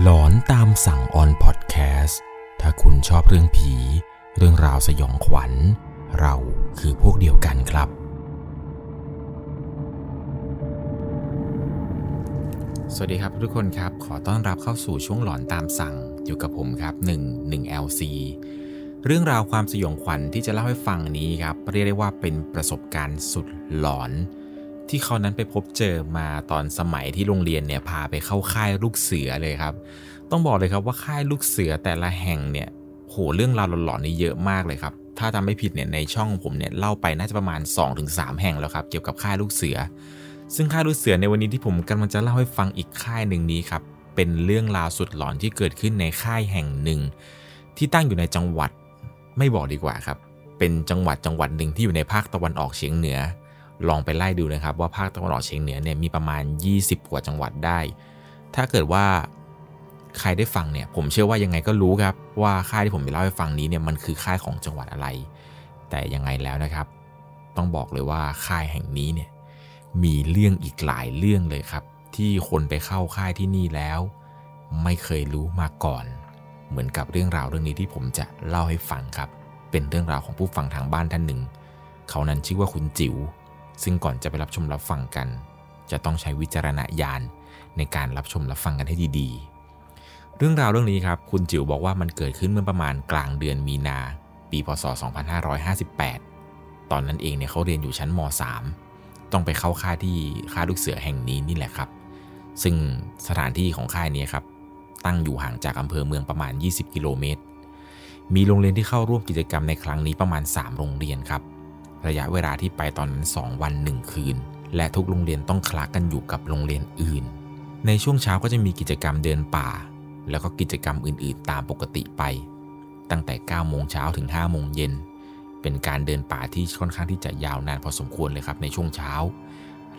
หลอนตามสั่งออนพอดแคสต์ถ้าคุณชอบเรื่องผี เรื่องราวสยองขวัญ เราคือพวกเดียวกันครับ สวัสดีครับทุกคนครับ ขอต้อนรับเข้าสู่ช่วงหลอนตามสั่งอยู่กับผมครับ 1 1 LC เรื่องราวความสยองขวัญที่จะเล่าให้ฟังนี้ครับ เรียกได้ว่าเป็นประสบการณ์สุดหลอน ที่เขานั้นไปพบเจอมาตอนสมัยที่โรงเรียนเนี่ยพาไปเข้าค่ายลูกเสือเลยครับ ต้องบอกเลยครับว่าค่ายลูกเสือแต่ละแห่งเนี่ยโหเรื่องราวหลอนๆนี่เยอะมากเลยครับ ถ้าทำไม่ผิดเนี่ยในช่องผมเนี่ยเล่าไปน่าจะประมาณ 2-3 แห่งแล้วครับเกี่ยวกับค่ายลูกเสือ ซึ่งค่ายลูกเสือในวันนี้ที่ผมกำลังจะเล่าให้ฟังอีกค่ายหนึ่งนี้ครับเป็นเรื่องราวสุดหลอนที่เกิดขึ้นในค่ายแห่งหนึ่ง ที่ตั้งอยู่ในจังหวัดไม่บอกดีกว่าครับ เป็นจังหวัดจังหวัดหนึ่งที่อยู่ในภาคตะวันออกเฉียงเหนือ ลองไปไล่ดูนะครับว่าภาคตะวันออกเฉียงเหนือเนี่ยมีประมาณ 20กว่าจังหวัดได้ ถ้าเกิดว่าใครได้ฟังเนี่ยผมเชื่อว่ายังไงก็รู้ครับว่าค่ายที่ผมจะเล่าให้ฟังนี้เนี่ยมันคือค่ายของจังหวัดอะไร แต่ยังไงแล้วนะครับ ต้องบอกเลยว่าค่ายแห่งนี้เนี่ยมีเรื่องอีกหลายเรื่องเลยครับ ที่คนไปเข้าค่ายที่นี่แล้ว ไม่เคยรู้มาก่อน เหมือนกับเรื่องราวเรื่องนี้ที่ผมจะเล่าให้ฟังครับ เป็นเรื่องราวของผู้ฟังทางบ้านท่านหนึ่ง เขานั้นชื่อว่าคุณจิว๋ว ซึ่งก่อนจะไปรับชมรับฟังกัน จะต้องใช้วิจารณญาณในการรับชมรับฟังกันให้ดีๆ เรื่องราวเรื่องนี้ครับ คุณจิ๋วบอกว่ามันเกิดขึ้นเมื่อประมาณกลางเดือนมีนา ปีพศ 2558 ตอนนั้นเองเนี่ยเขาเรียนอยู่ชั้นม .3 ต้องไปเข้าค่ายที่ค่ายลูกเสือแห่งนี้นี่แหละครับ ซึ่งสถานที่ของค่ายนี้ครับ ตั้งอยู่ห่างจากอำเภอเมืองประมาณ 20 กิโลเมตร มีโรงเรียนที่เข้าร่วมกิจกรรมในครั้งนี้ประมาณ 3 โรงเรียนครับ ระยะเวลาที่ไปตอนนั้น 2 วัน 1 คืน และทุกโรงเรียนต้องคลากันอยู่กับโรงเรียนอื่น ในช่วงเช้าก็จะมีกิจกรรมเดินป่า แล้วก็กิจกรรมอื่น ๆ ตามปกติไป ตั้งแต่ 9 โมงเช้าถึง 5 โมงเย็น เป็นการเดินป่าที่ค่อนข้างที่จะยาวนานพอสมควรเลยครับในช่วงเช้า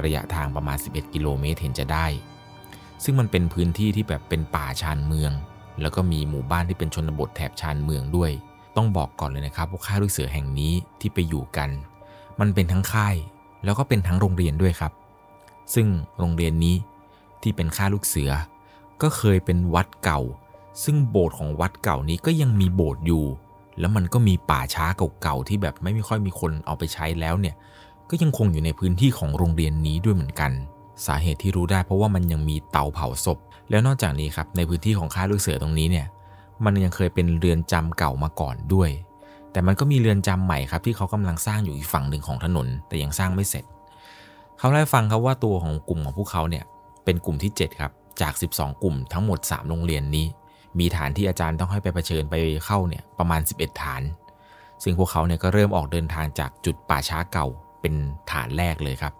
ระยะทางประมาณ 11 กิโลเมตรเห็นจะได้ ซึ่งมันเป็นพื้นที่ที่แบบเป็นป่าชานเมือง แล้วก็มีหมู่บ้านที่เป็นชนบทแถบชานเมืองด้วยต้องบอกก่อนเลยนะครับว่าค่ายลูกเสือแห่งนี้ที่ไปอยู่กัน มันเป็นทั้งค่าย แล้วก็เป็นทั้งโรงเรียนด้วยครับ ซึ่งโรงเรียนนี้ที่เป็นค่ายลูกเสือ ก็เคยเป็นวัดเก่า ซึ่งโบสถ์ของวัดเก่านี้ก็ยังมีโบสถ์อยู่ แล้วมันก็มีป่าช้าเก่าๆที่แบบไม่ค่อยมีคนเอาไปใช้แล้วเนี่ย ก็ยังคงอยู่ในพื้นที่ของโรงเรียนนี้ด้วยเหมือนกัน สาเหตุที่รู้ได้เพราะว่ามันยังมีเตาเผาศพ แล้วนอกจากนี้ครับในพื้นที่ของค่ายลูกเสือตรงนี้เนี่ย มันยังเคยเป็นเรือนจำเก่ามาก่อนด้วย แต่มันก็มีเรือนจำใหม่ครับที่เขากำลังสร้างอยู่อีกฝั่งหนึ่งของถนน แต่ยังสร้างไม่เสร็จ เขาได้ฟังครับว่าตัวของกลุ่มของพวกเขาเนี่ยเป็นกลุ่มที่ 7 ครับ จาก 12 กลุ่มทั้งหมด 3 โรงเรียนนี้ มีฐานที่อาจารย์ต้องให้ไปเผชิญไปเข้าเนี่ยประมาณ 11 ฐาน ซึ่งพวกเขาเนี่ยก็เริ่มออกเดินทางจากจุดป่าช้าเก่าเป็นฐานแรกเลยครับ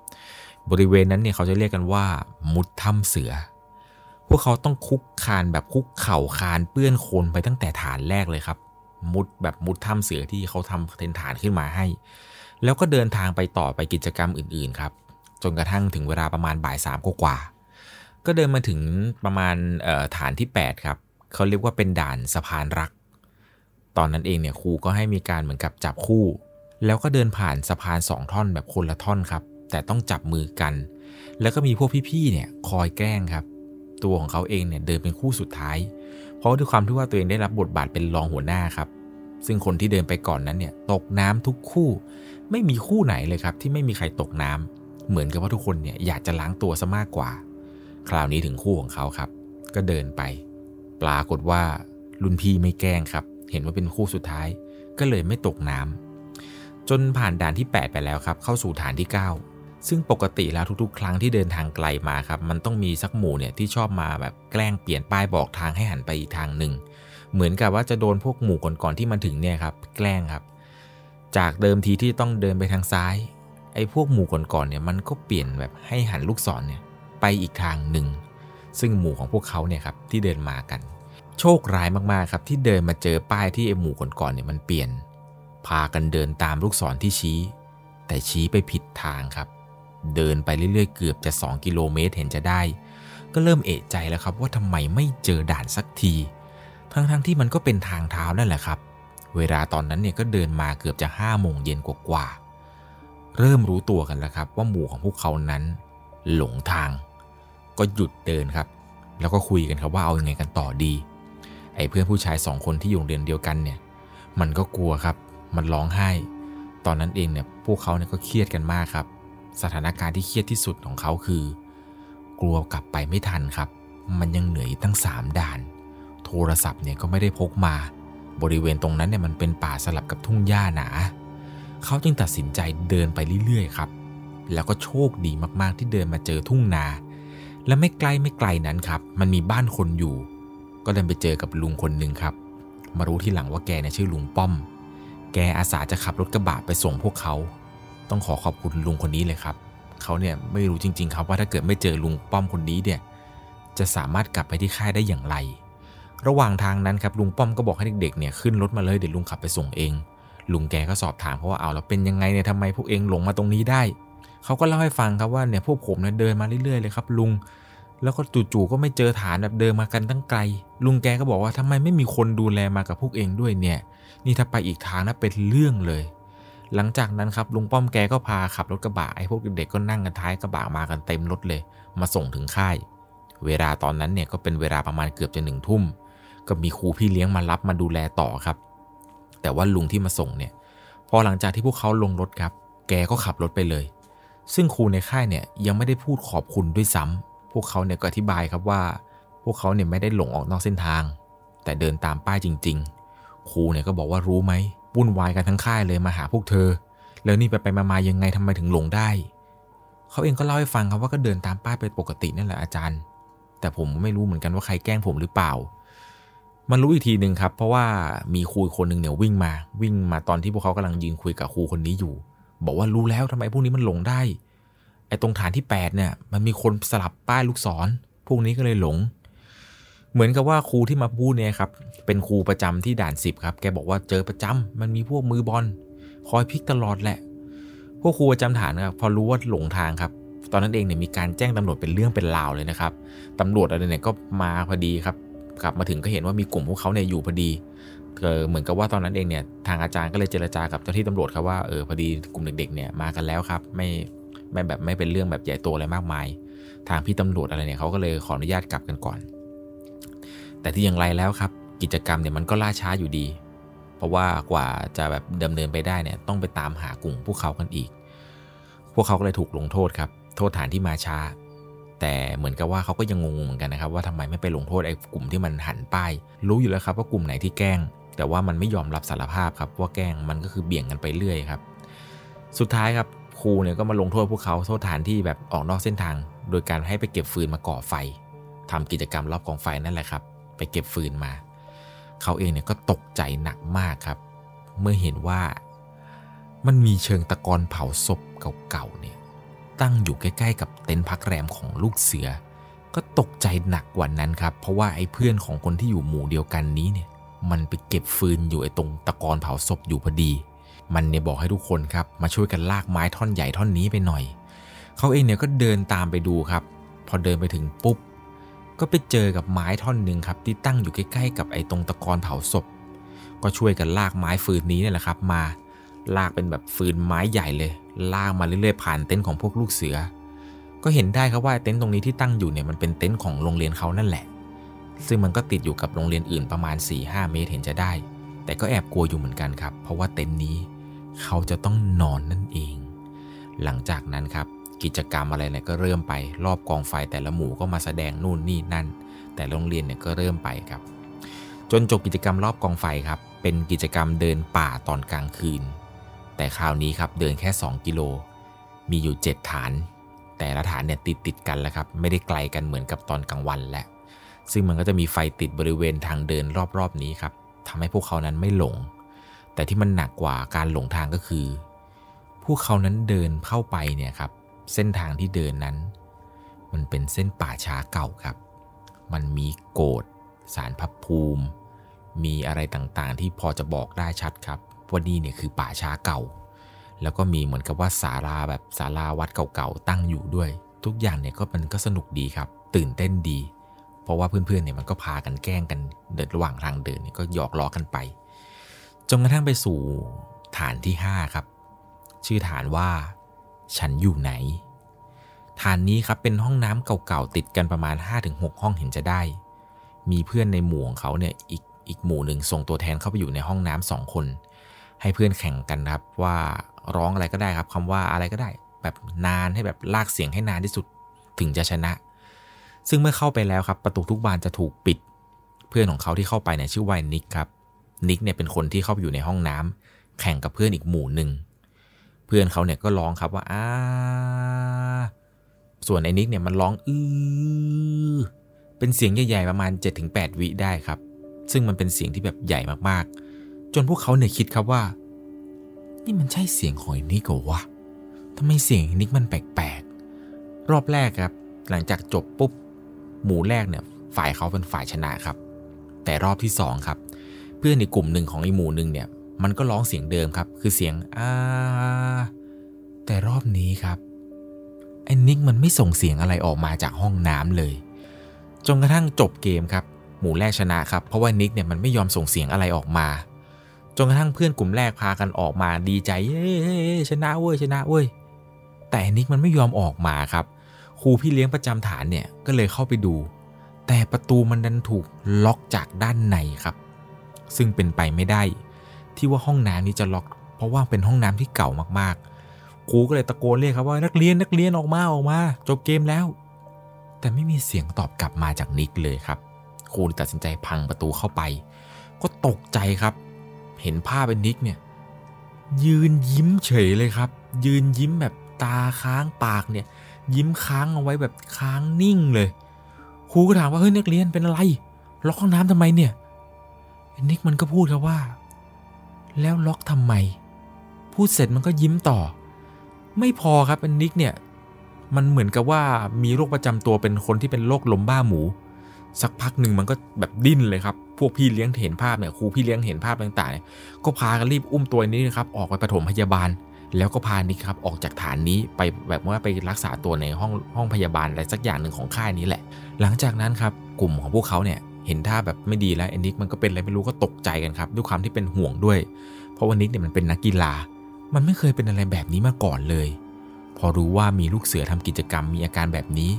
บริเวณนั้นเนี่ยเขาจะเรียกกันว่ามุดถ้ำเสือ พวกเขาต้องคุกคานแบบคุกเข่าคานเปื้อนโคลนไปตั้งแต่ฐานแรกเลยครับ มุดแบบมุดถ้ำเสือที่เขาทำเป็นฐานขึ้นมาให้ แล้วก็เดินทางไปต่อไปกิจกรรมอื่นๆครับ จนกระทั่งถึงเวลาประมาณบ่ายสามกว่าก็เดินมาถึงประมาณฐานที่ 8 ครับ เขาเรียกว่าเป็นด่านสะพานรัก ตอนนั้นเองเนี่ยครูก็ให้มีการเหมือนกับจับคู่ แล้วก็เดินผ่านสะพานสองท่อนแบบคนละท่อนครับ แต่ต้องจับมือกัน แล้วก็มีพวกพี่ๆเนี่ยคอยแกล้งครับ ตัวของเขาเองเนี่ยเดินเป็นคู่สุดท้าย เพราะด้วยความที่ว่าตัวเองได้รับบทบาทเป็นรองหัวหน้าครับ ซึ่งคนที่เดินไปก่อนนั้นเนี่ยตกน้ำทุกคู่ ไม่มีคู่ไหนเลยครับ ที่ไม่มีใครตกน้ำเหมือนกับว่าทุกคนเนี่ยอยากจะล้างตัวซะมากกว่า คราวนี้ถึงคู่ของเขาครับ ก็เดินไป ปรากฏว่ารุ่นพี่ไม่แกล้งครับ เห็นว่าเป็นคู่สุดท้าย ก็เลยไม่ตกน้ำจนผ่านด่านที่ 8 ไปแล้วครับ เข้าสู่ฐานที่ 9 ซึ่งปกติแล้วทุกๆ ครั้งที่เดินทางไกลมาครับ มันต้องมีสักหมู่เนี่ยที่ชอบมาแบบแกล้งเปลี่ยนป้ายบอกทางให้หันไปอีกทางหนึ่ง เหมือนกับว่าจะโดนพวกหมู่ก่อนๆที่มันถึงเนี่ยครับแกล้งครับ จากเดิมทีที่ต้องเดินไปทางซ้าย ไอ้พวกหมู่ก่อนๆเนี่ยมันก็เปลี่ยนแบบให้หันลูกศรเนี่ยไปอีกทางหนึ่ง ซึ่งหมู่ของพวกเขาเนี่ยครับที่เดินมากัน โชคร้ายมากๆครับที่เดินมาเจอป้ายที่ไอ้หมู่ก่อนๆเนี่ยมันเปลี่ยน พากันเดินตามลูกศรที่ชี้ แต่ชี้ไปผิดทางครับ เดินไปเรื่อยๆ เกือบจะ 2 กิโลเมตรเห็นจะได้ ก็เริ่มเอะใจแล้วครับว่าทำไมไม่เจอด่านสักที ทั้งๆทที่มันก็เป็นทางเท้านั่นแหละครับ เวลาตอนนั้นเนี่ยก็เดินมาเกือบจะ5โมงเย็นกว่าๆเริ่มรู้ตัวกันแล้วครับ ว่าหมู่ของพวกเขานั้น หลงทาง ก็หยุดเดินครับ แล้วก็คุยกันครับว่าเอาอยัางไงกันต่อดีไอ้เพื่อนผู้ชายสองคนที่อยู่เรียนเดียวกันเนี่ย มันก็กลัวครับ มันร้องไห้ ตอนนั้นเองเนี่ย พวกเขาเนี่ยก็เครียดกันมากครับ สถานการณ์ที่เครียดที่สุดของเขาคือ กลัวกลับไปไม่ทันครับ มันยังเหนื่อยตั้งสามด่าน โทรศัพท์เนี่ยก็ไม่ได้พกมา บริเวณตรงนั้นเนี่ยมันเป็นป่าสลับกับทุ่งหญ้าหนา เขาจึงตัดสินใจเดินไปเรื่อยๆครับ แล้วก็โชคดีมากๆที่เดินมาเจอทุ่งนา และไม่ไกลไม่ไกลนั้นครับ มันมีบ้านคนอยู่ ก็เดินไปเจอกับลุงคนหนึ่งครับ มารู้ที่หลังว่าแกเนี่ยชื่อลุงป้อม แกอาสาจะขับรถกระบะไปส่งพวกเขา ต้องขอขอบคุณลุงคนนี้เลยครับ เขาเนี่ยไม่รู้จริง ๆ ครับว่าถ้าเกิดไม่เจอลุงป้อมคนนี้เนี่ยจะสามารถกลับไปที่ค่ายได้อย่างไร ระหว่างทางนั้นครับลุงป้อมก็บอกให้เด็กๆเนี่ยขึ้นรถมาเลยเดี๋ยวลุงขับไปส่งเอง ลุงแกก็สอบถามเขาว่าเอาแล้วเป็นยังไงเนี่ยทำไมพวกเองหลงมาตรงนี้ได้ เขาก็เล่าให้ฟังครับว่าเนี่ยพวกผมเนี่ยเดินมาเรื่อยๆเลยครับลุง แล้วก็จู่ๆก็ไม่เจอฐานแบบเดินมากันตั้งไกล ลุงแกก็บอกว่าทำไมไม่มีคนดูแลมากับพวกเองด้วยเนี่ย นี่ถ้าไปอีกทางนะเป็นเรื่องเลย หลังจากนั้นครับลุงป้อมแกก็พาขับรถกระบะไอ้พวกเด็กๆก็นั่งกันท้ายกระบะมากันเต็มรถเลย มาส่งถึงค่าย เวลาตอนนั้นเนี่ยก็เป็นเวลาประมาณเกือบจะหนึ่งทุ่ม ก็มีครูพี่เลี้ยงมารับมาดูแลต่อครับ แต่ว่าลุงที่มาส่งเนี่ยพอหลังจากที่พวกเขาลงรถครับ แกก็ขับรถไปเลย ซึ่งครูในค่ายเนี่ยยังไม่ได้พูดขอบคุณด้วยซ้ำพวกเขาเนี่ยก็อธิบายครับว่า พวกเขาเนี่ยไม่ได้หลงออกนอกเส้นทาง แต่เดินตามป้ายจริง ๆ ครูเนี่ยก็บอกว่ารู้ไหม วุ่นวายกันทั้งค่ายเลยมาหาพวกเธอ แล้วนี่ไปไปมาๆยังไงทำไมถึงหลงได้ เขาเองก็เล่าให้ฟังครับว่าก็เดินตามป้ายไปปกตินั่นแหละอาจารย์ แต่ผมไม่รู้เหมือนกันว่าใครแกล้งผมหรือเปล่า มันรู้อีกทีหนึ่งครับ เพราะว่ามีครูคนหนึ่งเนี่ยวิ่งมา วิ่งมาตอนที่พวกเขากำลังยืนคุยกับครูคนนี้อยู่ บอกว่ารู้แล้วทำไมพวกนี้มันหลงได้ไอ้ตรงฐานที่ 8 เนี่ย มันมีคนสลับป้ายลูกศร พวกนี้ก็เลยหลง เหมือนกับว่าครูที่มาพูดเนี่ยครับ เป็นครูประจำที่ด่านสิบครับ แกบอกว่าเจอประจำมันมีพวกมือบอลคอยพลิกตลอดแหละ พวกครูประจำฐานครับพอรู้ว่าหลงทางครับ ตอนนั้นเองเนี่ยมีการแจ้งตำรวจเป็นเรื่องเป็นราวเลยนะครับตำรวจอะไรเนี่ยก็มาพอดีครับ กลับมาถึงก็เห็นว่ามีกลุ่มพวกเขาเนี่ยอยู่พอดีเออเหมือนกับว่าตอนนั้นเองเนี่ยทางอาจารย์ก็เลยเจรจากับเจ้าที่ตำรวจครับว่าเออพอดีกลุ่มเด็กๆเนี่ยมากันแล้วครับไม่ไม่แบบไม่เป็นเรื่องแบบใหญ่โตอะไรมากมาย ทางพี่ตำรวจอะไรเนี่ยเขาก็เลยขออนุญาตกลับกันก่อน แต่ที่อย่างไรแล้วครับ กิจกรรมเนี่ยมันก็ล่าช้าอยู่ดี เพราะว่ากว่าจะแบบดำเนินไปได้เนี่ยต้องไปตามหากลุ่มพวกเขากันอีก พวกเขาก็เลยถูกลงโทษครับ โทษฐานที่มาช้า แต่เหมือนกับว่าเขาก็ยังงงเหมือนกันนะครับ ว่าทำไมไม่ไปลงโทษไอ้กลุ่มที่มันหันป้าย รู้อยู่แล้วครับว่ากลุ่มไหนที่แกล้ง แต่ว่ามันไม่ยอมรับสารภาพครับว่าแกล้งมันก็คือเบี่ยงกันไปเรื่อยครับ สุดท้ายครับครูเนี่ยก็มาลงโทษพวกเขาโทษฐานที่แบบออกนอกเส้นทาง โดยการให้ไปเก็บฟืนมาก่อไฟทำกิจกรรมรอบกองไฟนั่นแหละครับ ไปเก็บฟืนมา เขาเองเนี่ยก็ตกใจหนักมากครับ เมื่อเห็นว่ามันมีเชิงตะกอนเผาศพเก่าๆเนี่ยตั้งอยู่ใกล้ๆ กับเต็นท์พักแรมของลูกเสือ ก็ตกใจหนักกว่านั้นครับ เพราะว่าไอ้เพื่อนของคนที่อยู่หมู่เดียวกันนี้เนี่ยมันไปเก็บฟืนอยู่ไอ้ตรงตะกอนเผาศพอยู่พอดี มันเนี่ยบอกให้ทุกคนครับ มาช่วยกันลากไม้ท่อนใหญ่ท่อนนี้ไปหน่อย เขาเองเนี่ยก็เดินตามไปดูครับ พอเดินไปถึงปุ๊บ ก็ไปเจอกับไม้ท่อนหนึ่งครับที่ตั้งอยู่ใกล้ๆกับไอ้ตรงตะกอนเผาศพ ก็ช่วยกันลากไม้ฟืนนี้เนี่ยแหละครับ มาลากเป็นแบบฟืนไม้ใหญ่เลย ลากมาเรื่อยๆผ่านเต็นท์ของพวกลูกเสือ ก็เห็นได้ครับว่าเต็นท์ตรงนี้ที่ตั้งอยู่เนี่ยมันเป็นเต็นท์ของโรงเรียนเขานั่นแหละ ซึ่งมันก็ติดอยู่กับโรงเรียนอื่นประมาณ 4-5 เมตรเห็นจะได้ แต่ก็แอบกลัวอยู่เหมือนกันครับ เพราะว่าเต็นท์นี้ เขาจะต้องนอนนั่นเอง หลังจากนั้นครับ กิจกรรมอะไรเนี่ยก็เริ่มไปรอบกองไฟแต่ละหมู่ก็มาแสดงนู่นนี่นั่น แต่โรงเรียนเนี่ยก็เริ่มไปครับ จนจบกิจกรรมรอบกองไฟครับ เป็นกิจกรรมเดินป่าตอนกลางคืน แต่คราวนี้ครับเดินแค่ 2 กิโล มีอยู่ 7 ฐาน แต่ละฐานเนี่ยติดติดกันแล้วครับ ไม่ได้ไกลกันเหมือนกับตอนกลางวันและซึ่งมันก็จะมีไฟติดบริเวณทางเดินรอบๆนี้ครับทำให้พวกเขานั้นไม่หลง แต่ที่มันหนักกว่าการหลงทางก็คือ พวกเขานั้นเดินเข้าไปเนี่ยครับ เส้นทางที่เดินนั้น มันเป็นเส้นป่าช้าเก่าครับ มันมีโกดสารพับภูมิ มีอะไรต่างๆ ที่พอจะบอกได้ชัดครับว่านี่เนี่ยคือป่าช้าเก่า แล้วก็มีเหมือนกับว่าศาลาแบบศาลาวัดเก่าๆตั้งอยู่ด้วย ทุกอย่างเนี่ยก็มันก็สนุกดีครับ ตื่นเต้นดี เพราะว่าเพื่อนๆเนี่ยมันก็พากันแกล้งกันเดินระหว่างทางเดินเนี่ยก็หยอกล้อกันไปจนกระทั่งไปสู่ฐานที่ 5 ครับ ชื่อฐานว่า ฉันอยู่ไหน ฐานนี้ครับเป็นห้องน้ำเก่าๆติดกันประมาณ 5-6 ห้องเห็นจะได้ มีเพื่อนในหมู่ของเขาเนี่ยอีกอีกหมู่หนึ่งส่งตัวแทนเข้าไปอยู่ในห้องน้ำสองคน ให้เพื่อนแข่งกันครับว่าร้องอะไรก็ได้ครับคำว่าอะไรก็ได้ แบบนานให้แบบลากเสียงให้นานที่สุดถึงจะชนะ ซึ่งเมื่อเข้าไปแล้วครับ ประตูทุกบานจะถูกปิด เพื่อนของเขาที่เข้าไปเนี่ยชื่อว่านิกครับนิกเนี่ยเป็นคนที่เข้าไปอยู่ในห้องน้ำแข่งกับเพื่อนอีกหมู่หนึ่ง พื่อนเขาเนี่ยก็ร้องครับว่าอ้าส่วนไอ้นิกเนี่ยมันร้องอือเป็นเสียงใหญ่ๆประมาณ 7-8 วิได้ครับ ซึ่งมันเป็นเสียงที่แบบใหญ่มากๆ จนพวกเขาเนี่ยคิดครับว่า นี่มันใช่เสียงของไอ้นิกเหรอวะทำไมเสียงนิกมันแปลกๆ รอบแรกครับ หลังจากจบปุ๊บ หมู่แรกเนี่ย ฝ่ายเขาเป็นฝ่ายชนะครับ แต่รอบที่สองครับ เพื่อนในกลุ่มหนึ่งของไอ้หมู่หนึ่งเนี่ย มันก็ร้องเสียงเดิมครับ คือเสียงอ่าแต่รอบนี้ครับไอ้นิกมันไม่ส่งเสียงอะไรออกมาจากห้องน้ำเลย จนกระทั่งจบเกมครับ หมู่แรกชนะครับ เพราะว่านิกเนี่ยมันไม่ยอมส่งเสียงอะไรออกมา จนกระทั่งเพื่อนกลุ่มแรกพากันออกมาดีใจเย้ชนะเว้ยชนะเว้ย แต่นิกมันไม่ยอมออกมาครับครูพี่เลี้ยงประจำฐานเนี่ยก็เลยเข้าไปดู แต่ประตูมันดันถูกล็อกจากด้านในครับ ซึ่งเป็นไปไม่ได้ ที่ว่าห้องน้ำนี้จะล็อก เพราะว่าเป็นห้องน้ำที่เก่ามากๆ ครูก็เลยตะโกนเรียกครับว่านักเรียนนักเรียนออกมาออกมา จบเกมแล้ว แต่ไม่มีเสียงตอบกลับมาจากนิกเลยครับ ครูตัดสินใจพังประตูเข้าไป ก็ตกใจครับ เห็นภาพเป็นนิกเนี่ยยืนยิ้มเฉยเลยครับ ยืนยิ้มแบบตาค้างปากเนี่ยยิ้มค้างเอาไว้แบบค้างนิ่งเลย ครูก็ถามว่าเฮ้ยนักเรียนเป็นอะไรล็อกห้องน้ำทำไมเนี่ยนิกมันก็พูดครับว่า แล้วล็อกทำไม พูดเสร็จมันก็ยิ้มต่อ ไม่พอครับอันนิกเนี่ย มันเหมือนกับว่ามีโรคประจำตัวเป็นคนที่เป็นโรคลมบ้าหมู สักพักหนึ่งมันก็แบบดิ้นเลยครับ พวกพี่เลี้ยงเห็นภาพเนี่ยครูพี่เลี้ยงเห็นภาพต่างๆ ก็พากันรีบอุ้มตัวนี้นะครับออกไปปฐมพยาบาล แล้วก็พานิกครับออกจากฐานนี้ไปแบบว่าไปรักษาตัวในห้องห้องพยาบาลอะไรสักอย่างหนึ่งของค่ายนี้แหละ หลังจากนั้นครับกลุ่มของพวกเขาเนี่ย เห็นท่าแบบไม่ดีแล้วเอนิกมันก็เป็นอะไรไม่รู้ก็ตกใจกันครับ ด้วยความที่เป็นห่วงด้วย เพราะว่านิกเนี่ยมันเป็นนักกีฬา มันไม่เคยเป็นอะไรแบบนี้มาก่อนเลย พอรู้ว่ามีลูกเสือทำกิจกรรมมีอาการแบบนี้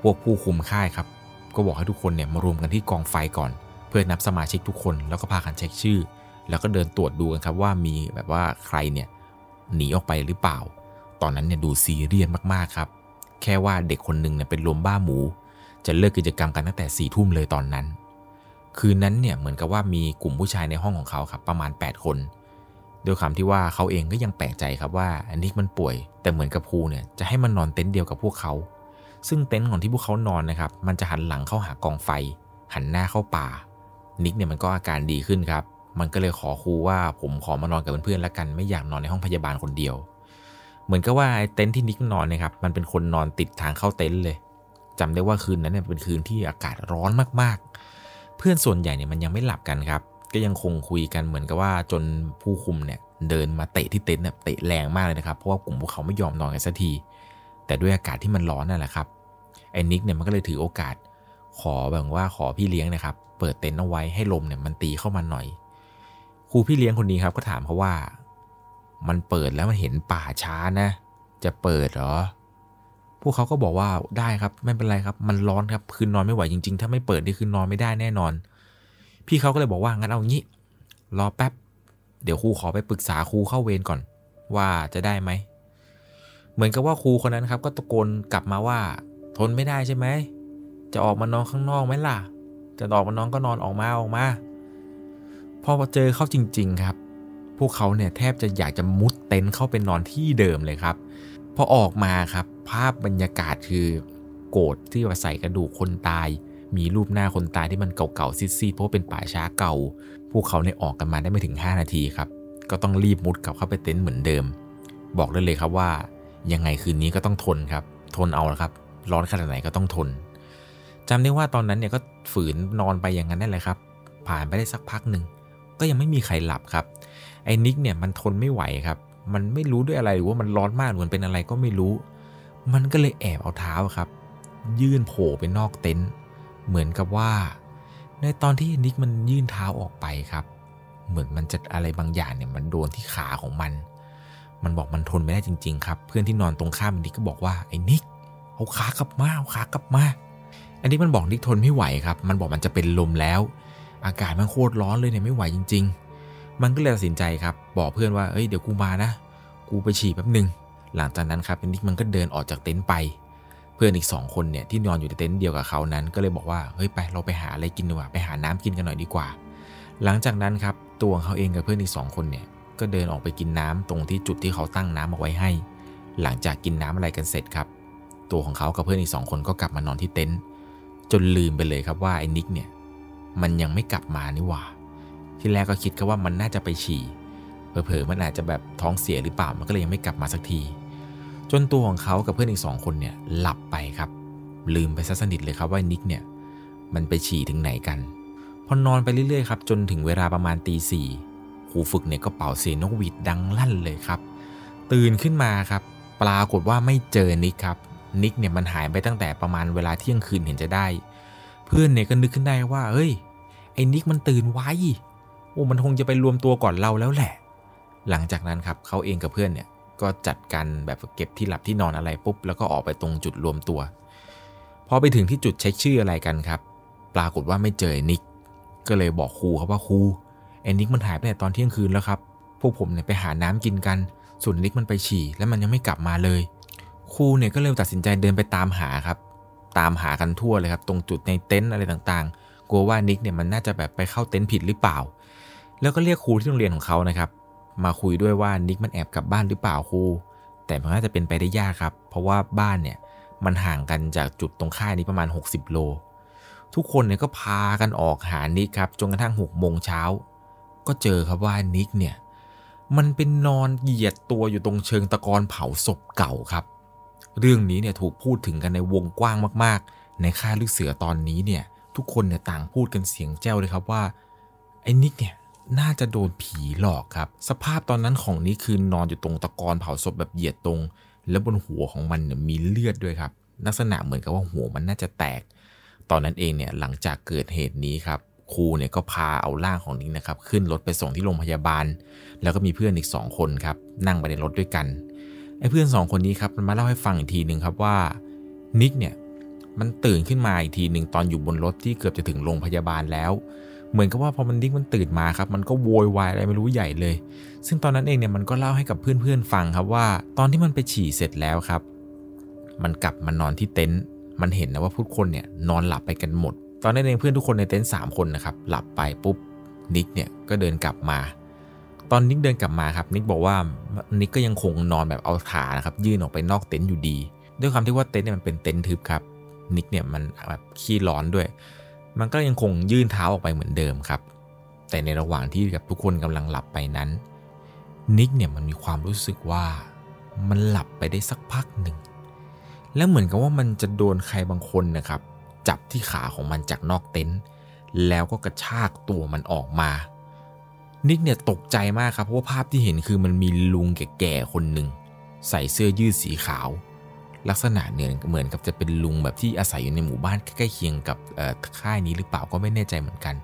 พวกผู้คุมค่ายครับ ก็บอกให้ทุกคนเนี่ยมารวมกันที่กองไฟก่อน เพื่อนับสมาชิกทุกคนแล้วก็พากันเช็คชื่อ แล้วก็เดินตรวจดูกันครับว่ามีแบบว่าใครเนี่ยหนีออกไปหรือเปล่า ตอนนั้นเนี่ยดูซีเรียสมากๆครับ แค่ว่าเด็กคนหนึ่งเนี่ยเป็นลมบ้าหมู จะเลิกกิจกรรมกันตั้งแต่สี่ทุ่มเลยตอนนั้น คืนนั้นเนี่ยเหมือนกับว่ามีกลุ่มผู้ชายในห้องของเขาครับประมาณ 8 คนด้วยคำที่ว่าเขาเองก็ยังแปลกใจครับว่าอันนี้มันป่วย แต่เหมือนกับภูเนี่ยจะให้มันนอนเต็นท์เดียวกับพวกเขา ซึ่งเต็นท์ของที่พวกเขานอนนะครับ มันจะหันหลังเข้าหากองไฟ หันหน้าเข้าป่า นิกเนี่ยมันก็อาการดีขึ้นครับ มันก็เลยขอครูว่าผมขอมานอนกับเพื่อนๆแล้วกันไม่อยากนอนในห้องพยาบาลคนเดียว เหมือนกับว่าไอ้เต็นท์ที่นิกนอนนะครับ มันเป็นคนนอนติดทางเข้าเต็นท์เลย จำได้ว่าคืนนั้นเนี่ยเป็นคืนที่อากาศร้อนมากๆ เพื่อนส่วนใหญ่เนี่ยมันยังไม่หลับกันครับ ก็ยังคงคุยกันเหมือนกับว่าจนผู้คุมเนี่ยเดินมาเตะที่เต็นท์เนี่ยเตะแรงมากเลยนะครับ เพราะว่ากลุ่มพวกเขาไม่ยอมนอนกันสักที แต่ด้วยอากาศที่มันร้อนนั่นแหละครับ ไอ้นิกเนี่ยมันก็เลยถือโอกาส ขอแบบว่าขอพี่เลี้ยงนะครับ เปิดเต็นท์เอาไว้ให้ลมเนี่ยมันตีเข้ามาหน่อย ครูพี่เลี้ยงคนนี้ครับก็ถามเขาว่า มันเปิดแล้วมันเห็นป่าช้านะ จะเปิดเหรอ พวกเขาก็บอกว่าได้ครับไม่เป็นไรครับ มันร้อนครับคืนนอนไม่ไหวจริงๆ ถ้าไม่เปิดนี่คืนนอนไม่ได้แน่นอน พี่เขาก็เลยบอกว่างั้นเอางี้ รอแป๊บ เดี๋ยวครูขอไปปรึกษาครูเข้าเวรก่อน ว่าจะได้ไหม เหมือนกับว่าครูคนนั้นครับ ก็ตะโกนกลับมาว่า ทนไม่ได้ใช่ไหมจะออกมานอนข้างนอกไหมล่ะ จะออกมานอนก็นอนออกมาออกมาพอเจอเข้าจริง ๆครับ พวกเขาเนี่ยแทบจะอยากจะมุดเต็นท์เข้าไปนอนที่เดิมเลยครับ พอออกมาครับ ภาพบรรยากาศคือโกรธที่ว่าใส่กระดูกคนตาย มีรูปหน้าคนตายที่มันเก่าๆซีดๆเพราะเป็นป่าช้าเก่า พวกเขาเนี่ยออกกันมาได้ไม่ถึง 5 นาทีครับ ก็ต้องรีบมุดกลับเข้าไปเต็นท์เหมือนเดิม บอกได้เลยครับว่า ยังไงคืนนี้ก็ต้องทนครับ ทนเอาละครับ ร้อนขนาดไหนก็ต้องทนจำได้ว่าตอนนั้นเนี่ยก็ฝืนนอนไปอย่างนั้นนั่นแหละครับ ผ่านไปได้สักพักหนึ่งก็ยังไม่มีใครหลับครับไอ้นิกเนี่ยมันทนไม่ไหวครับ มันไม่รู้ด้วยอะไรหรือว่ามันร้อนมากเหมือนเป็นอะไรก็ไม่รู้ มันก็เลยแอบเอาเท้าครับ ยื่นโผล่ไปนอกเต็นท์เหมือนกับว่า ในตอนที่นิกมันยื่นเท้าออกไปครับ เหมือนมันจะอะไรบางอย่างเนี่ยมันโดนที่ขาของมัน มันบอกมันทนไม่ได้จริง ๆ ครับ เพื่อนที่นอนตรงข้ามนิกก็บอกว่าไอ้นิกเอาขากลับมาเอาขากลับมาอันนี้มันบอกนิกทนไม่ไหวครับ มันบอกมันจะเป็นลมแล้ว อากาศมันโคตรร้อนเลยเนี่ยไม่ไหวจริง ๆ มันก็เลยตัดสินใจครับบอกเพื่อนว่าเอ้ยเดี๋ยวกูมานะ กูไปฉี่แป๊บหนึ่งหลังจากนั้นครับนิกมันก็เดินออกจากเต็นท์ไป เพื่อนอีกสองคนเนี่ยที่นอนอยู่ในเต็นท์เดียวกับเขานั้นก็เลยบอกว่าเฮ้ยไปเราไปหาอะไรกินดีกว่าไปหาน้ำกินกันหน่อยดีกว่า หลังจากนั้นครับตัวของเขาเองกับเพื่อนอีกสองคนเนี่ยก็เดินออกไปกินน้ำตรงที่จุดที่เขาตั้งน้ำเอาไว้ให้ หลังจากกินน้ำอะไรกันเสร็จครับ ตัวของเขากับเพื่อนอีกสองคนก็กลับมานอนที่เต็นท์จนลืมไปเลยครับว่าไอ้นิกเนี่ยมันยังไม่กลับมานี่หว่า ที่แรกก็คิดก็ว่ามันน่าจะไปฉี่เผลอๆมันอาจจะแบบท้องเสียหรือเปล่ามันก็เลยยังไม่กลับมาสักที จนตัวของเขากับเพื่อนอีกสองคนเนี่ยหลับไปครับ ลืมไปซะสนิทเลยครับว่านิกเนี่ยมันไปฉี่ถึงไหนกันพอนอนไปเรื่อยๆครับจนถึงเวลาประมาณตีสี่ครูฝึกเนี่ยก็เป่าเสียงนกหวีดดังลั่นเลยครับ ตื่นขึ้นมาครับ ปรากฏว่าไม่เจอนิกครับนิกเนี่ยมันหายไปตั้งแต่ประมาณเวลาเที่ยงคืนเห็นจะได้ เพื่อนเนี่ยก็นึกขึ้นได้ว่าเฮ้ยไอ้นิกมันตื่นไว โอ้มันคงจะไปรวมตัวก่อนเราแล้วแหละ หลังจากนั้นครับเขาเองกับเพื่อนเนี่ยก็จัดการแบบเก็บที่หลับที่นอนอะไรปุ๊บ แล้วก็ออกไปตรงจุดรวมตัว พอไปถึงที่จุดเช็คชื่ออะไรกันครับ ปรากฏว่าไม่เจอนิก ก็เลยบอกครูครับว่าครูไอ้นิกมันหายไปแต่ตอนเที่ยงคืนแล้วครับ พวกผมเนี่ยไปหาน้ำกินกัน ส่วนนิกมันไปฉี่แล้วมันยังไม่กลับมาเลย ครูเนี่ยก็เลยตัดสินใจเดินไปตามหาครับ ตามหากันทั่วเลยครับ ตรงจุดในเต็นท์อะไรต่างๆ กลัวว่านิกเนี่ยมันน่าจะแบบไปเข้าเต็นท์ผิดหรือเปล่า แล้วก็เรียกครูที่โรงเรียนของเขานะครับ มาคุยด้วยว่านิกมันแอบกลับบ้านหรือเปล่าครูแต่มันน่าจะเป็นไปได้ยากครับ เพราะว่าบ้านเนี่ยมันห่างกันจากจุดตรงค่ายนี้ประมาณ 60 โล ทุกคนเนี่ยก็พากันออกหานิกครับจนกระทั่ง6โมงเช้าก็เจอครับว่านิกเนี่ยมันเป็นนอนเหยียดตัวอยู่ตรงเชิงตะกอนเผาศพเก่าครับ เรื่องนี้เนี่ยถูกพูดถึงกันในวงกว้างมากๆ ในค่ายลูกเสือตอนนี้เนี่ย ทุกคนเนี่ยต่างพูดกันเสียงแจ้วเลยครับว่าไอ้นิกเนี่ย น่าจะโดนผีหลอกครับ สภาพตอนนั้นของนิกคือนอนอยู่ตรงตะกอนเผาศพแบบเหยียดตรง แล้วบนหัวของมันเนี่ยมีเลือดด้วยครับ ลักษณะเหมือนกับว่าหัวมันน่าจะแตก ตอนนั้นเองเนี่ยหลังจากเกิดเหตุนี้ครับครูเนี่ยก็พาเอาร่างของนิกนะครับ ขึ้นรถไปส่งที่โรงพยาบาล แล้วก็มีเพื่อนอีกสองคนครับ นั่งไปในรถด้วยกันไอ้เพื่อนสองคนนี้ครับมันมาเล่าให้ฟังอีกทีหนึ่งครับว่านิกเนี่ยมันตื่นขึ้นมาอีกทีหนึ่งตอนอยู่บนรถที่เกือบจะถึงโรงพยาบาลแล้ว เหมือนกับว่าพอมันนิกมันตื่นมาครับ มันก็โวยวายอะไรไม่รู้ใหญ่เลย ซึ่งตอนนั้นเองเนี่ยมันก็เล่าให้กับเพื่อนๆฟังครับว่า ตอนที่มันไปฉี่เสร็จแล้วครับ มันกลับมานอนที่เต็นท์มันเห็นนะว่าทุกคนเนี่ยนอนหลับไปกันหมด ตอนนั้นเองเพื่อนทุกคนในเต็นท์สามคนนะครับหลับไปปุ๊บนิกเนี่ยก็เดินกลับมา ตอนนิกเดินกลับมาครับนิกบอกว่านิกก็ยังคงนอนแบบเอาขานะครับยื่นออกไปนอกเต็นท์อยู่ดี ด้วยความที่ว่าเต็นท์เนี่ยมันเป็นเต็นท์ทึบครับนิกเนี่ยมันแบบขี้ร้อนด้วย มันก็ยังคงยื่นเท้าออกไปเหมือนเดิมครับ แต่ในระหว่างที่กับทุกคนกำลังหลับไปนั้น นิกเนี่ยมันมีความรู้สึกว่ามันหลับไปได้สักพักหนึ่ง แล้วเหมือนกับว่ามันจะโดนใครบางคนนะครับ จับที่ขาของมันจากนอกเต็นท์แล้วก็กระชากตัวมันออกมา นิกเนี่ยตกใจมากครับเพราะว่าภาพที่เห็นคือมันมีลุงแก่ๆคนหนึ่งใส่เสื้อยืดสีขาว ลักษณะเนี่ยเหมือนกับจะเป็นลุงแบบที่อาศัยอยู่ในหมู่บ้านใกล้เคียงกับค่ายนี้หรือเปล่าก็ไม่แน่ใจเหมือนกัน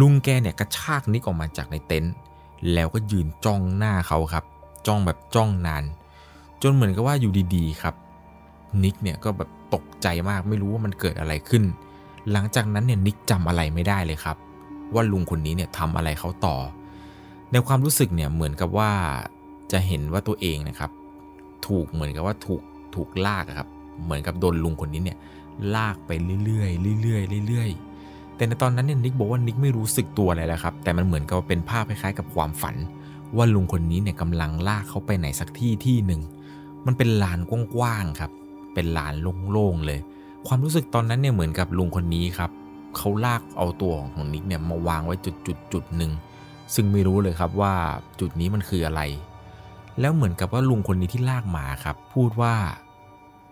ลุงแกเนี่ยกระชากนิกออกมาจากในเต็นท์แล้วก็ยืนจ้องหน้าเขาครับ จ้องแบบจ้องนาน จนเหมือนกับว่าอยู่ดีๆครับ นิกเนี่ยก็แบบตกใจมากไม่รู้ว่ามันเกิดอะไรขึ้น หลังจากนั้นเนี่ยนิกจำอะไรไม่ได้เลยครับ ว่าลุงคนนี้เนี่ยทำอะไรเขาต่อ ในความรู้สึกเนี่ยเหมือนกับว่าจะเห็นว่าตัวเองนะครับ ถูกเหมือนกับว่าถูก ถูกลากครับ เหมือนกับโดนลุงคนนี้เนี่ยลากไปเรื่อยๆเรื่อยๆเรื่อยๆ แต่ในตอนนั้นเนี่ยนิกบอกว่านิกไม่รู้สึกตัวอะไรแล้วครับ แต่มันเหมือนกับเป็นภาพคล้ายๆกับความฝัน ว่าลุงคนนี้เนี่ยกำลังลากเขาไปไหนสักที่ที่หนึ่ง มันเป็นลานกว้างๆครับ เป็นลานโล่งๆเลย ความรู้สึกตอนนั้นเนี่ยเหมือนกับลุงคนนี้ครับเขาลากเอาตัวของนิกเนี่ยมาวางไว้จุดจุดจุดหนึ่งซึ่งไม่รู้เลยครับว่าจุดนี้มันคืออะไร แล้วเหมือนกับว่าลุงคนนี้ที่ลากหมาครับ พูดว่า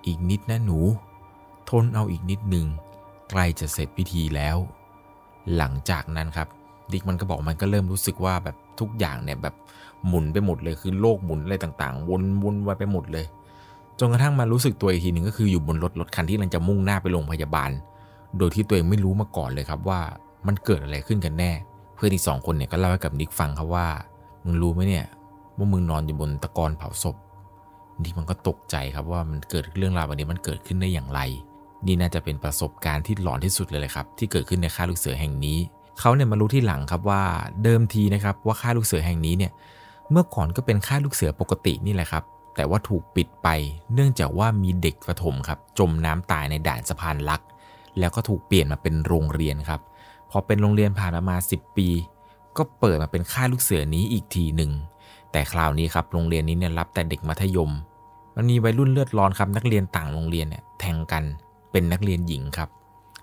อีกนิดนะหนู ทนเอาอีกนิดหนึ่งใกล้จะเสร็จพิธีแล้ว หลังจากนั้นครับ ดิกมันก็บอกมันก็เริ่มรู้สึกว่าแบบทุกอย่างเนี่ยแบบหมุนไปหมดเลยคือโลกหมุนอะไรต่างๆ วนวนไปไปหมดเลยจนกระทั่งมารู้สึกตัวอีกทีหนึ่งก็คืออยู่บนรถรถคันที่กำลังจะมุ่งหน้าไปโรงพยาบาล โดยที่ตัวเองไม่รู้มาก่อนเลยครับว่ามันเกิดอะไรขึ้นกันแน่ เพื่อนอีกสองคนเนี่ยก็เล่าให้กับนิกฟังครับว่ามึงรู้ไหมเนี่ย ว่ามึงนอนอยู่บนตะกอนเผาศพนี่มันก็ตกใจครับว่ามันเกิดเรื่องราวแบบนี้มันเกิดขึ้นได้อย่างไร นี่น่าจะเป็นประสบการณ์ที่หลอนที่สุดเลยเลยครับ ที่เกิดขึ้นในค่ายลูกเสือแห่งนี้เขาเนี่ยมารู้ที่หลังครับว่าเดิมทีนะครับว่าค่ายลูกเสือแห่งนี้เนี่ยเมื่อก่อนก็เป็นค่ายลูกเสือปกตินี่แหละครับ แต่ว่าถูกปิดไป เนื่องจากว่ามีเด็กประถมครับจมน้ำตายในด่านสะพานลัก แล้วก็ถูกเปลี่ยนมาเป็นโรงเรียนครับพอเป็นโรงเรียนผ่านมา 10 ปี ก็เปิดมาเป็นค่ายลูกเสือนี้อีกทีหนึ่ง แต่คราวนี้ครับโรงเรียนนี้เนี่ยรับแต่เด็กมัธยม มันมีวัยรุ่นเลือดร้อนครับนักเรียนต่างโรงเรียนเนี่ยแทงกันเป็นนักเรียนหญิงครับ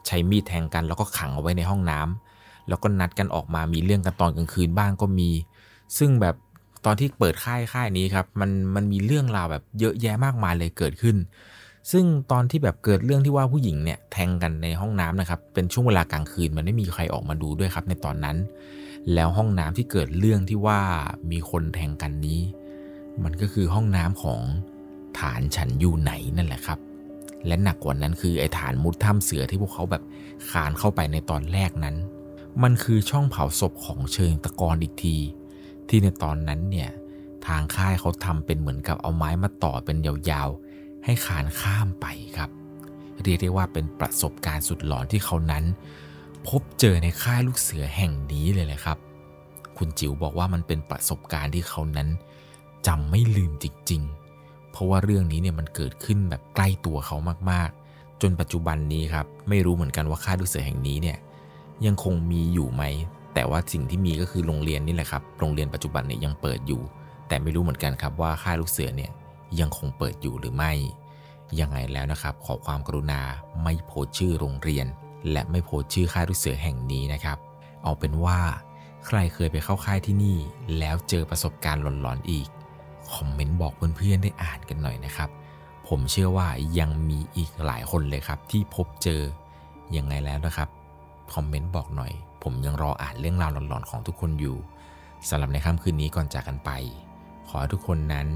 ใช้มีดแทงกันแล้วก็ขังเอาไว้ในห้องน้ำแล้วก็นัดกันออกมามีเรื่องกันตอนกลางคืนบ้างก็มี ซึ่งแบบตอนที่เปิดค่ายค่ายนี้ครับมันมันมีเรื่องราวแบบเยอะแยะมากมายเลยเกิดขึ้น ซึ่งตอนที่แบบเกิดเรื่องที่ว่าผู้หญิงเนี่ยแทงกันในห้องน้ำนะครับเป็นช่วงเวลากลางคืนมันไม่มีใครออกมาดูด้วยครับในตอนนั้น แล้วห้องน้ำที่เกิดเรื่องที่ว่ามีคนแทงกันนี้ มันก็คือห้องน้ำของฐานฉันอยู่ไหนนั่นแหละครับ และหนักกว่านั้นคือไอ้ฐานมุดถ้ำเสือที่พวกเขาแบบคานเข้าไปในตอนแรกนั้น มันคือช่องเผาศพของเชิงตะกอนอีกที ที่ในตอนนั้นเนี่ยทางค่ายเขาทำเป็นเหมือนกับเอาไม้มาต่อเป็นยาวๆ ให้คานข้ามไปครับ เรียกได้ว่าเป็นประสบการณ์สุดหลอนที่เขานั้น พบเจอในค่ายลูกเสือแห่งนี้เลยแหละครับ คุณจิ๋วบอกว่ามันเป็นประสบการณ์ที่เขานั้นจำไม่ลืมจริง ๆ เพราะว่าเรื่องนี้เนี่ยมันเกิดขึ้นแบบใกล้ตัวเขามากๆ จนปัจจุบันนี้ครับไม่รู้เหมือนกันว่าค่ายลูกเสือแห่งนี้เนี่ยยังคงมีอยู่ไหม แต่ว่าสิ่งที่มีก็คือโรงเรียนนี่แหละครับ โรงเรียนปัจจุบันเนี่ยยังเปิดอยู่ แต่ไม่รู้เหมือนกันครับว่าค่ายลูกเสือเนี่ยยังคงเปิดอยู่หรือไม่ ยังไงแล้วนะครับ ขอความกรุณาไม่โพสชื่อโรงเรียน และไม่โพสชื่อค่ายลูกเสือแห่งนี้นะครับ เอาเป็นว่า ใครเคยไปเข้าค่ายที่นี่ แล้วเจอประสบการณ์หลอนๆอีก คอมเมนต์บอกเพื่อนๆได้อ่านกันหน่อยนะครับ ผมเชื่อว่ายังมีอีกหลายคนเลยครับ ที่พบเจอยังไงแล้วนะครับ คอมเมนต์บอกหน่อย ผมยังรออ่านเรื่องราวหลอนๆของทุกคนอยู่สำหรับในค่ำคืนนี้ก่อนจากกันไป ขอให้ทุกคนนั้น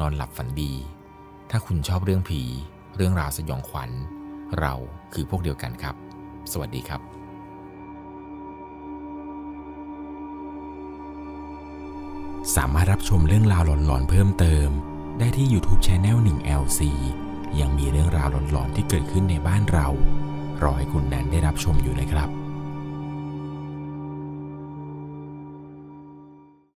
นอนหลับฝันดี ถ้าคุณชอบเรื่องผี เรื่องราวสยองขวัญ เราคือพวกเดียวกันครับ สวัสดีครับสามารถรับชมเรื่องราวหลอนๆ เพิ่มเติม ได้ที่ YouTube Channel 1 LC ยังมีเรื่องราวหลอนๆ ที่เกิดขึ้นในบ้านเรา รอให้คุณนั้นได้รับชมอยู่นะครับ